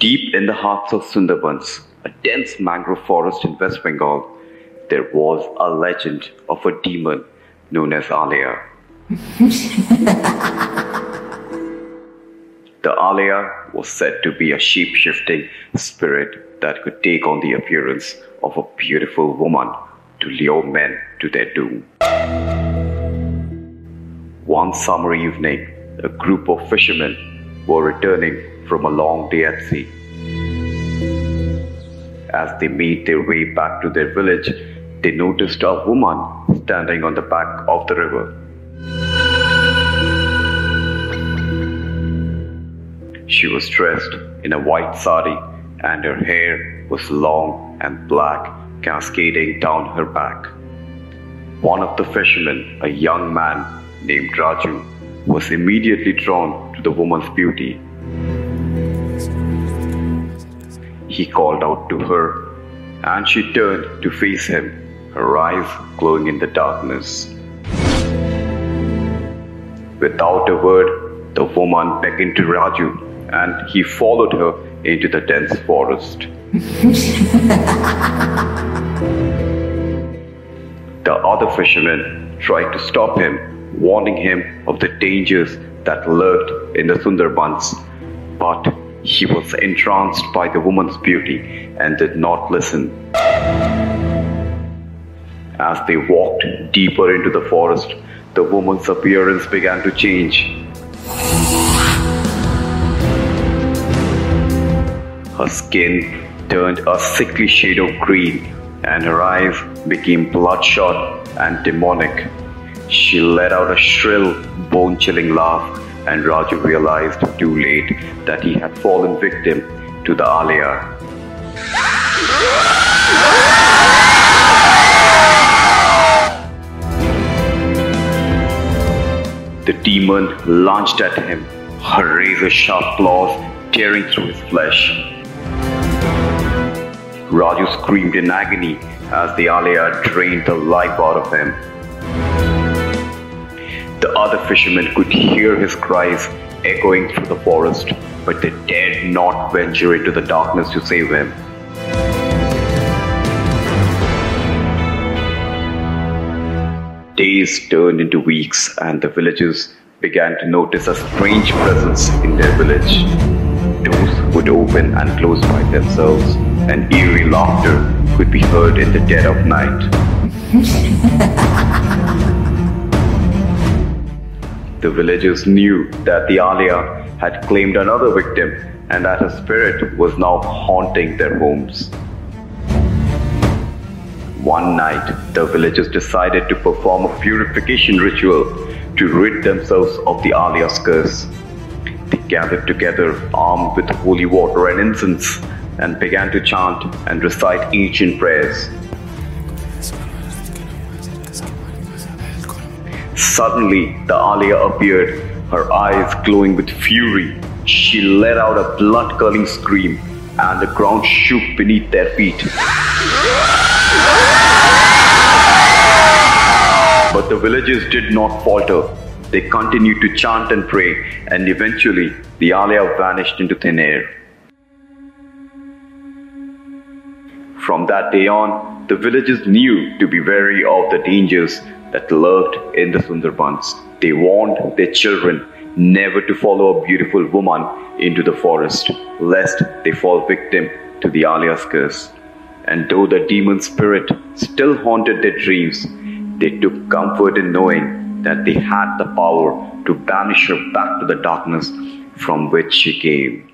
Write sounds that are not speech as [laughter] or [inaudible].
Deep in the hearts of Sundarbans, a dense mangrove forest in West Bengal, there was a legend of a demon known as Aleya. [laughs] the Aleya was said to be a shape shifting spirit that could take on the appearance of a beautiful woman to lure men to their doom. One summer evening, a group of fishermen were returning from a long day at sea. As they made their way back to their village, they noticed a woman standing on the bank of the river. She was dressed in a white sari and her hair was long and black, cascading down her back. One of the fishermen, a young man named Raju, was immediately drawn the woman's beauty. He called out to her, and she turned to face him, her eyes glowing in the darkness. Without a word, the woman beckoned to Raju, and he followed her into the dense forest. [laughs] the other fishermen tried to stop him warning him of the dangers that lurked in the Sundarbans. But he was entranced by the woman's beauty and did not listen. As they walked deeper into the forest, the woman's appearance began to change. Her skin turned a sickly shade of green, and her eyes became bloodshot and demonic. She let out a shrill, bone chilling laugh, and Raju realized too late that he had fallen victim to the Aleya. The demon launched at him, her razor sharp claws tearing through his flesh. Raju screamed in agony as the Aleya drained the life out of him. The other fishermen could hear his cries echoing through the forest, but they dared not venture into the darkness to save him. Days turned into weeks, and the villagers began to notice a strange presence in their village. Doors would open and close by themselves, and eerie laughter could be heard in the dead of night. Villagers knew that the Aleya had claimed another victim and that her spirit was now haunting their homes. One night, the villagers decided to perform a purification ritual to rid themselves of the Aleya's curse. They gathered together armed with holy water and incense and began to chant and recite ancient prayers. Suddenly, the Aleya appeared, her eyes glowing with fury. She let out a blood curdling scream, and the ground shook beneath their feet. But the villagers did not falter. They continued to chant and pray, and eventually the Aleya vanished into thin air. From that day on, the villagers knew to be wary of the dangers that lurked in the Sundarbans. They warned their children never to follow a beautiful woman into the forest, lest they fall victim to the Aleya's curse. And though the demon spirit still haunted their dreams, they took comfort in knowing that they had the power to banish her back to the darkness from which she came.